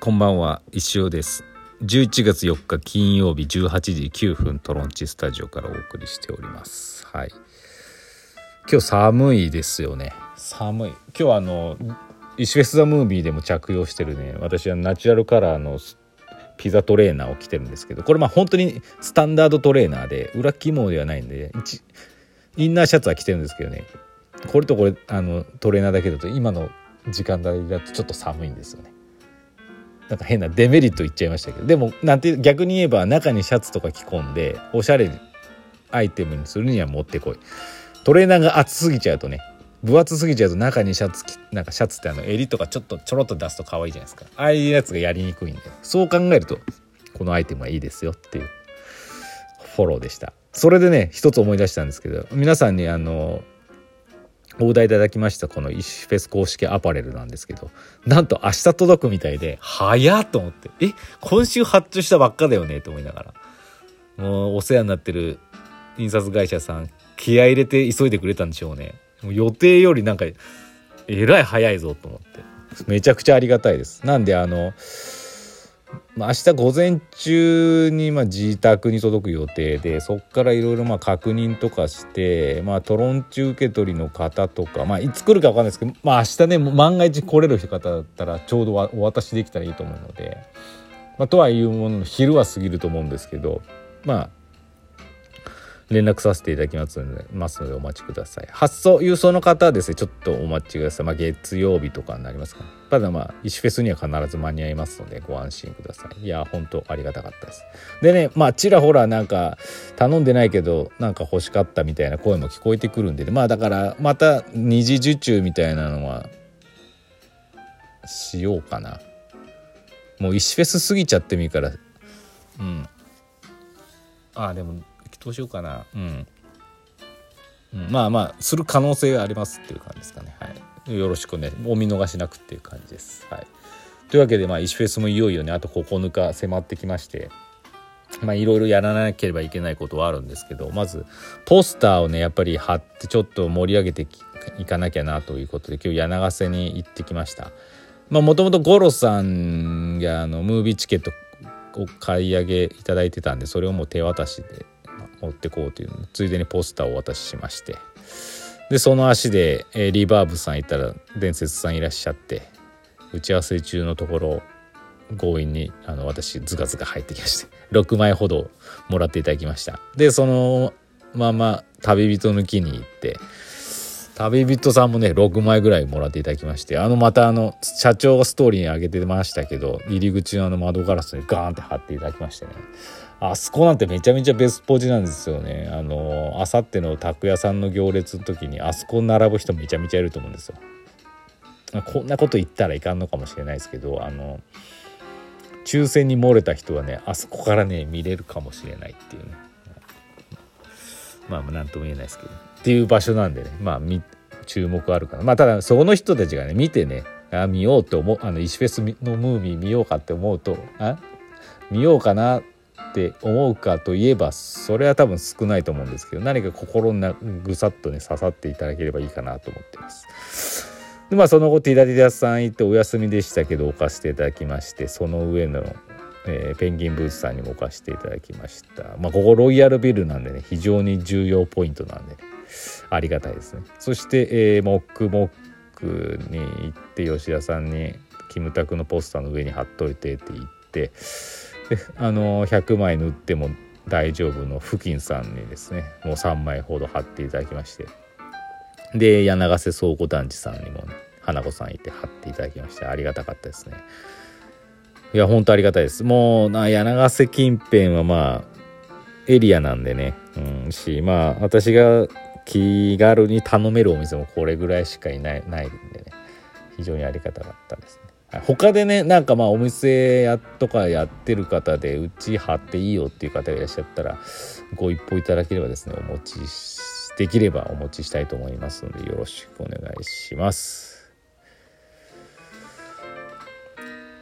こんばんは石尾です。11月4日金曜日18時9分トロンチスタジオからお送りしております。はい。今日寒いですよね。寒い。今日はあの石フェス・ザ・ムービーでも着用してるね。私はナチュラルカラーのピザトレーナーを着てるんですけどこれまあ本当にスタンダードトレーナーで裏肝ではないんでインナーシャツは着てるんですけどね。これとこれあのトレーナーだけだと今の時間帯だとちょっと寒いんですよね。なんか変なデメリット言っちゃいましたけどでもなんて逆に言えば中にシャツとか着込んでおしゃれアイテムにするにはもってこい。トレーナーが厚すぎちゃうとね分厚すぎちゃうと中にシャツなんかシャツってあの襟とかちょっとちょろっと出すと可愛いじゃないですか。ああいうやつがやりにくいんで。そう考えるとこのアイテムはいいですよっていうフォローでした。それでね一つ思い出したんですけど皆さんにあのオーダーいただきましたこのイシフェス公式アパレルなんですけどなんと明日届くみたいで早っと思って。え今週発注したばっかだよねと思いながら。もうお世話になってる印刷会社さん気合入れて急いでくれたんでしょうね。もう予定よりなんかえらい早いぞと思って。めちゃくちゃありがたいです。なんであのまあ、明日午前中にまあ自宅に届く予定でそこからいろいろま確認とかして、まあ、トロンチ受け取りの方とか、まあ、いつ来るか分かんないですけど、まあ、明日ね万が一来れる方だったらちょうどお渡しできたらいいと思うので、まあ、とはいうものの昼は過ぎると思うんですけどまあ連絡させていただきますのでますのでお待ちください。発送郵送の方はですねちょっとお待ちください。まあ月曜日とかになりますかね。ただまあ石フェスには必ず間に合いますのでご安心ください。いや本当ありがたかったです。でねまあちらほらなんか頼んでないけどなんか欲しかったみたいな声も聞こえてくるんで、ね、まあだからまた二次受注みたいなのはしようかな。もう石フェス過ぎちゃってもいいから。うん。ああでもどうしようかな。うん、まあまあする可能性がありますっていう感じですかね。はい。よろしくね。お見逃しなくっていう感じです。はい。というわけでまあ石フェスもいよいよね。あと9日迫ってきまして。まあいろいろやらなければいけないことはあるんですけどまずポスターをねやっぱり貼ってちょっと盛り上げていかなきゃなということで今日柳ヶ瀬に行ってきました。まあもともと五郎さんがあのムービーチケットを買い上げいただいてたんでそれをもう手渡しで持ってこうというのついでにポスターをお渡ししまして。でその足で、えー、リバーブさんいたら伝説さんいらっしゃって打ち合わせ中のところ強引にあの私ズカズカ入ってきまして 6枚ほどもらっていただきました。でそのまま旅人抜きに行って旅人さんもね6枚ぐらいもらっていただきましてあのまたあの社長がストーリーに上げてましたけど入り口のあの窓ガラスにガーンって貼っていただきましてね。あそこなんてめちゃめちゃベスポジなんですよね。あのあさっての拓屋さんの行列の時にあそこ並ぶ人めちゃめちゃいると思うんですよ。こんなこと言ったらいかんのかもしれないですけどあの抽選に漏れた人はねあそこからね見れるかもしれないっていうね。まあ何とも言えないですけど。っていう場所なんでね。まあ注目あるかな。まあただそこの人たちがね見てねあ見ようって思うあの石フェスのムービー見ようかって思うとあ見ようかなって思うかといえばそれは多分少ないと思うんですけど何か心にぐさっとね刺さっていただければいいかなと思ってます。でまあその後ティダディダさん行ってお休みでしたけど置かせていただきましてその上のえー、ペンギンブースさんにも置かせていただきました。まあ、ここロイヤルビルなんでね、非常に重要ポイントなんでね、ありがたいですね。そして、えー、モックモックに行って、吉田さんに、キムタクのポスターの上に貼っといてって言って、であの100枚塗っても大丈夫の付近さんにですね、もう3枚ほど貼っていただきまして、で、柳瀬倉庫団地さんにもね、花子さんいて貼っていただきまして、ありがたかったですね。いや、本当ありがたいです。もう、な、柳瀬近辺はまあ、エリアなんでね、うん、し、まあ、私が気軽に頼めるお店もこれぐらいしかいない、ないんでね、非常にありがたかったですね。他でね、なんかまあお店やとかやってる方で、うち貼っていいよっていう方がいらっしゃったら、ご一報いただければですね、お持ちできればお持ちしたいと思いますので、よろしくお願いします。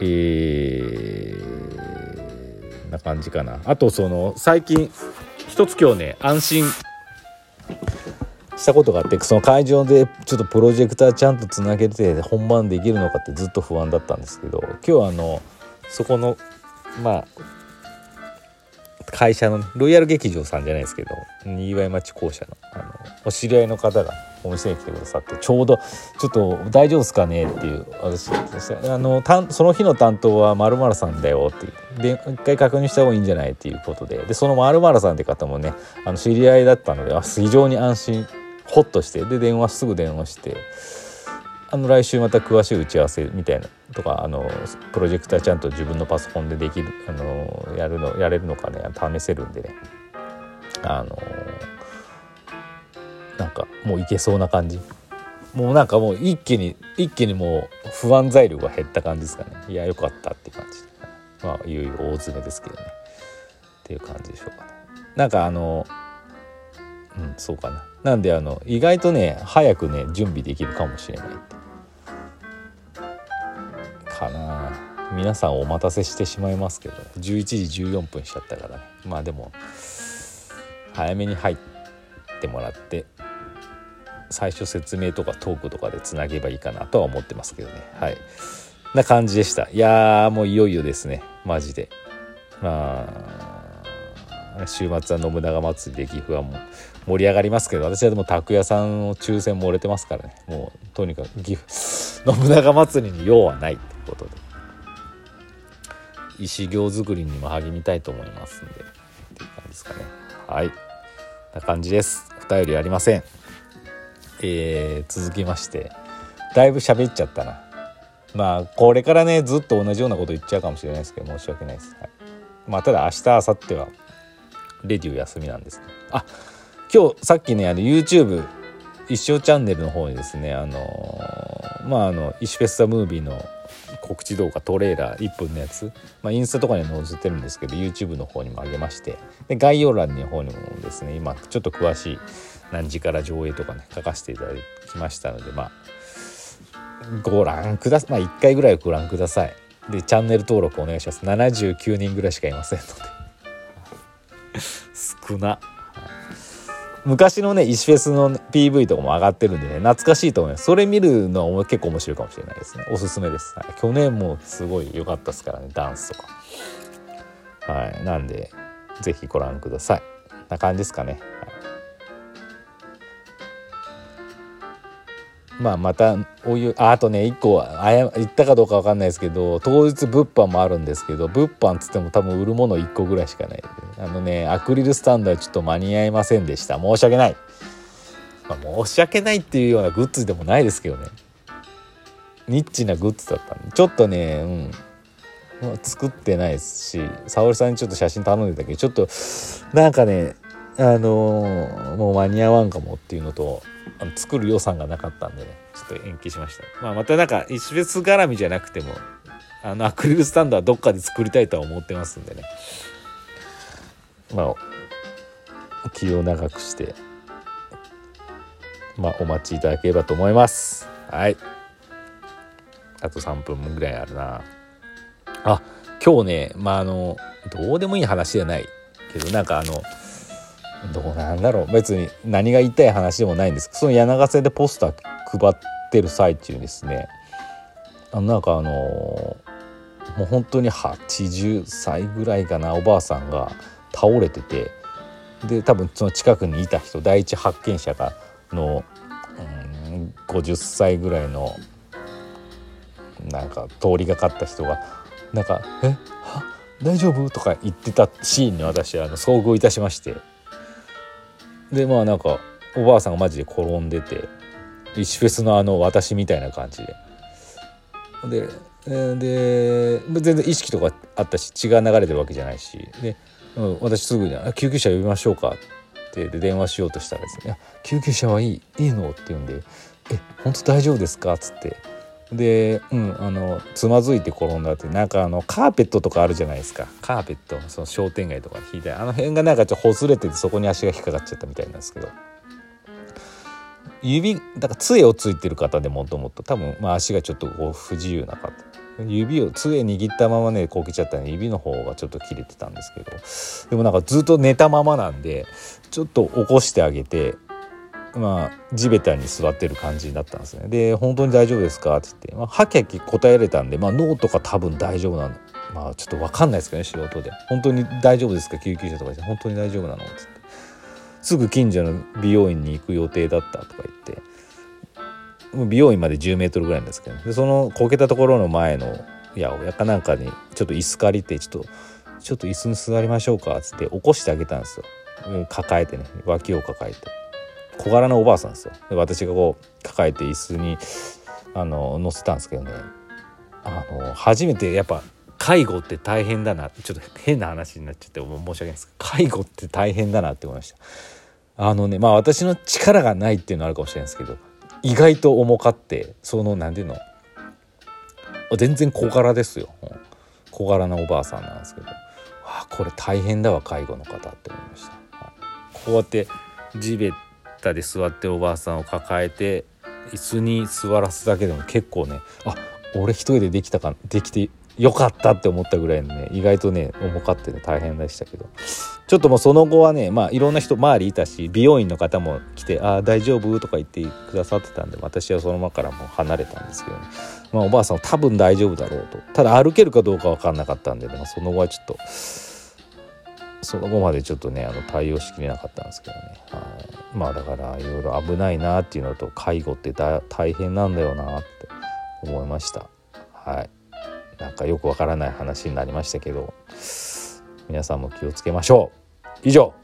えー、な感じかなあとその最近一つ今日ね安心したことがあってその会場でちょっとプロジェクターちゃんとつなげて本番できるのかってずっと不安だったんですけど今日はあのそこのまあ会社の、ロイヤル劇場さんじゃないですけどにぎわい町校舎のあのお知り合いの方がお店に来てくださってちょうど「ちょっと大丈夫ですかね?」っていう私あのたんその日の担当はまるさんだよっていうで一回確認した方がいいんじゃないっていうことででそのまるさんって方もねあの知り合いだったので非常に安心ホッとしてで電話すぐ電話してあの来週また詳しい打ち合わせみたいなとかあのプロジェクターちゃんと自分のパソコンでできるあのやるのやれるのかね試せるんでね。あのなんかもういけそうな感じ。もうなんかもう一気に一気にもう不安材料が減った感じですかね。いやよかったって感じ。まあいよいよ大詰めですけどね。っていう感じでしょうかね。なんかあのうんそうかな。なんであの意外とね早くね準備できるかもしれないって。かな。皆さんお待たせしてしまいますけど。11時14分しちゃったからね。まあでも早めに入ってもらって最初説明とかトークとかでつなげばいいかなとは思ってますけどね。はい。な感じでした。いやーもういよいよですね。マジで。まあ週末は信長祭りで岐阜はもう盛り上がりますけど私はでも拓也さんを抽選漏れてますからね。もうとにかく岐阜 信長祭りに用はないってことで。石行作りにも励みたいと思いますんでっていう感じですかね。はい。な感じです。お便りありません。えー、続きまして。だいぶ喋っちゃったな。まあこれからねずっと同じようなこと言っちゃうかもしれないですけど申し訳ないです、はい、まあただ明日明後日はレディオ休みなんですね。あ今日さっきねあの YouTube 一生チャンネルの方にですねあのー、まああの「イシフェスタムービー」の告知動画トレーラー1分のやつ、まあ、インスタとかに載せてるんですけど YouTube の方にも上げましてで概要欄の方にもですね今ちょっと詳しい何時から上映とかね書かせていただきましたのでまあご覧ください。まあ1回ぐらいご覧ください。でチャンネル登録お願いします。79人ぐらいしかいませんので。少な。はい昔のね石フェスの PV とかも上がってるんでね懐かしいと思います。それ見るのは結構面白いかもしれないですね。おすすめです、はい、去年もすごい良かったですからねダンスとか。はい。なんで是非ご覧ください。な感じですかね、まあまたお湯ああとね1個あや言ったかどうか分かんないですけど当日物販もあるんですけど物販っつっても多分売るもの1個ぐらいしかない。あのねアクリルスタンドはちょっと間に合いませんでした。申し訳ない、まあ、申し訳ないっていうようなグッズでもないですけどね。ニッチなグッズだったんで。ちょっとねうん。作ってないですし沙織さんにちょっと写真頼んでたけどちょっとなんかねあの、もう間に合わんかもっていうのとあの作る予算がなかったんでねちょっと延期しました。まあまたなんか石フェス絡みじゃなくてもあのアクリルスタンドはどっかで作りたいとは思ってますんでね。まあ気を長くしてまあお待ちいただければと思います。はい。あと3分ぐらいあるな。あ今日ねまああのどうでもいい話じゃないけどなんかあのどうなんだろう。別に何が言いたい話でもないんですけどその柳ヶ瀬でポスター配ってる最中ですね。あなんかあのもう本当に80歳ぐらいかなおばあさんが倒れててで多分その近くにいた人第一発見者がの、うん、50歳ぐらいのなんか通りがかった人がなんか「え？大丈夫?」とか言ってたシーンに私あの遭遇いたしまして。でまあなんかおばあさんがマジで転んでて石フェスのあの私みたいな感じででで全然意識とかあったし血が流れてるわけじゃないしで、うん、私すぐに「救急車呼びましょうか」ってで電話しようとしたらですね「救急車はいいいいの?」って言うんで「え本当大丈夫ですか?」っつってで、うん、あのつまずいて転んだってなんかあのカーペットとかあるじゃないですか。カーペットその商店街とかに引いてあの辺がなんかちょっとほつれててそこに足が引っかかっちゃったみたいなんですけど。指だから杖をついてる方でもともと多分、まあ、足がちょっとこう不自由な方。指を杖握ったままねこけちゃったんで指の方がちょっと切れてたんですけど。でもなんかずっと寝たままなんでちょっと起こしてあげてまあ地べたに座ってる感じだったんですね。で「本当に大丈夫ですか?」って言って、まあ、はきはき答えられたんで、まあ、脳とか多分大丈夫なんまあちょっと分かんないですけどね素人で「本当に大丈夫ですか？救急車とかじゃ本当に大丈夫なの?」っつって。すぐ近所の美容院に行く予定だったとか言って。美容院まで10メートルぐらいなんですけど、ね、でそのこけたところの前の八百屋かなんかにちょっと椅子借りてちょっとちょっと椅子に座りましょうか？っつって起こしてあげたんですよ。抱えてね脇を抱えて。小柄なおばあさんですよ。で私がこう抱えて椅子にあの乗せたんですけどね。あの初めてやっぱ介護って大変だなちょっと変な話になっちゃって申し訳ないです。介護って大変だなって思いました。あのねまあ私の力がないっていうのはあるかもしれないですけど意外と重かってその何ていうの？全然小柄ですよ。小柄なおばあさんなんですけど。あこれ大変だわ介護の方って思いました、はい、こうやって地べたで座っておばあさんを抱えて椅子に座らすだけでも結構ねあ俺一人でできたかできてよかったって思ったぐらいのね意外とね重かってね大変でしたけど。ちょっともうその後はねまあいろんな人周りいたし美容院の方も来て「ああ大丈夫?」とか言ってくださってたんで私はその場からもう離れたんですけどね、まあ、おばあさんは多分大丈夫だろうと。ただ歩けるかどうか分かんなかったんでね、まあ、その後はちょっとその後までちょっとねあの対応しきれなかったんですけどね、はい、まあだからいろいろ危ないなっていうのと介護って大変なんだよなって思いました。はい。なんかよくわからない話になりましたけど皆さんも気をつけましょう。以上。